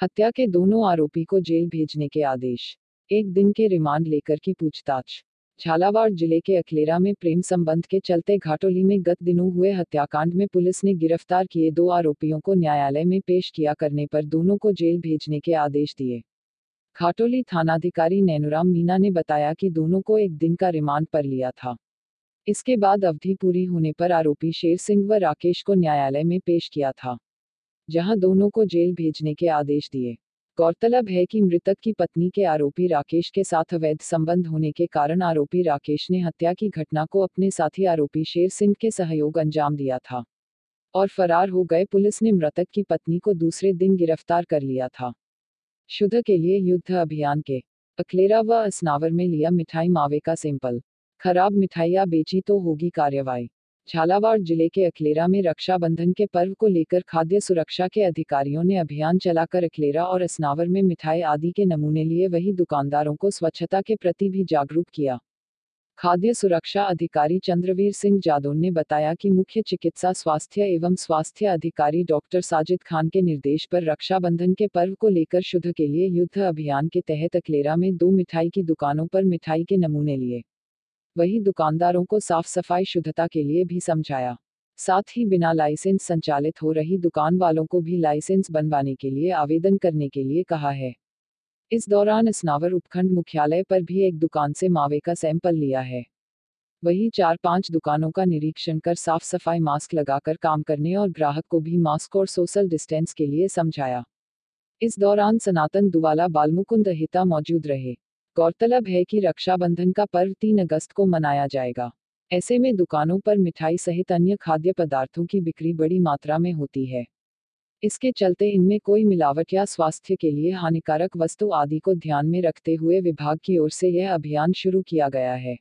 हत्या के दोनों आरोपी को जेल भेजने के आदेश। एक दिन के रिमांड लेकर की पूछताछ। झालावाड़ ज़िले के अखलेरा में प्रेम संबंध के चलते घाटोली में गत दिनों हुए हत्याकांड में पुलिस ने गिरफ़्तार किए दो आरोपियों को न्यायालय में पेश किया करने पर दोनों को जेल भेजने के आदेश दिए। घाटोली थानाधिकारी नैनुराम मीना ने बताया कि दोनों को एक दिन का रिमांड पर लिया था। इसके बाद अवधि पूरी होने पर आरोपी शेर सिंह व राकेश को न्यायालय में पेश किया था। जहाँ दोनों को जेल भेजने के आदेश दिए। गौरतलब है कि मृतक की पत्नी के आरोपी राकेश के साथ अवैध संबंध होने के कारण आरोपी राकेश ने हत्या की घटना को अपने साथी आरोपी शेर सिंह के सहयोग अंजाम दिया था। और फरार हो गए पुलिस ने मृतक की पत्नी को दूसरे दिन गिरफ़्तार कर लिया था। शुद्ध के लिए युद्ध अभियान के अखलेरा व असनावर में लिया मिठाई मावे का सैंपल। खराब मिठाइयाँ बेची तो होगी कार्रवाई। झालावाड़ ज़िले के अखलेरा में रक्षाबंधन के पर्व को लेकर खाद्य सुरक्षा के अधिकारियों ने अभियान चलाकर अखलेरा और असनावर में मिठाई आदि के नमूने लिए वही दुकानदारों को स्वच्छता के प्रति भी जागरूक किया। खाद्य सुरक्षा अधिकारी चंद्रवीर सिंह जादौन ने बताया कि मुख्य चिकित्सा स्वास्थ्य एवं स्वास्थ्य अधिकारी डॉक्टर साजिद खान के निर्देश पर रक्षाबंधन के पर्व को लेकर शुद्ध के लिए युद्ध अभियान के तहत अखलेरा में दो मिठाई की दुकानों पर मिठाई के नमूने लिए। वही दुकानदारों को साफ़ सफ़ाई शुद्धता के लिए भी समझाया। साथ ही बिना लाइसेंस संचालित हो रही दुकान वालों को भी लाइसेंस बनवाने के लिए आवेदन करने के लिए कहा है। इस दौरान स्नावर उपखंड मुख्यालय पर भी एक दुकान से मावे का सैंपल लिया है। वही चार पाँच दुकानों का निरीक्षण कर साफ़ सफ़ाई मास्क लगाकर काम करने और ग्राहक को भी मास्क और सोशल डिस्टेंस के लिए समझाया। इस दौरान सनातन दुवाला बालमुकुंद हिता मौजूद रहे। गौरतलब है कि रक्षाबंधन का पर्व तीन अगस्त को मनाया जाएगा। ऐसे में दुकानों पर मिठाई सहित अन्य खाद्य पदार्थों की बिक्री बड़ी मात्रा में होती है। इसके चलते इनमें कोई मिलावट या स्वास्थ्य के लिए हानिकारक वस्तु आदि को ध्यान में रखते हुए विभाग की ओर से यह अभियान शुरू किया गया है।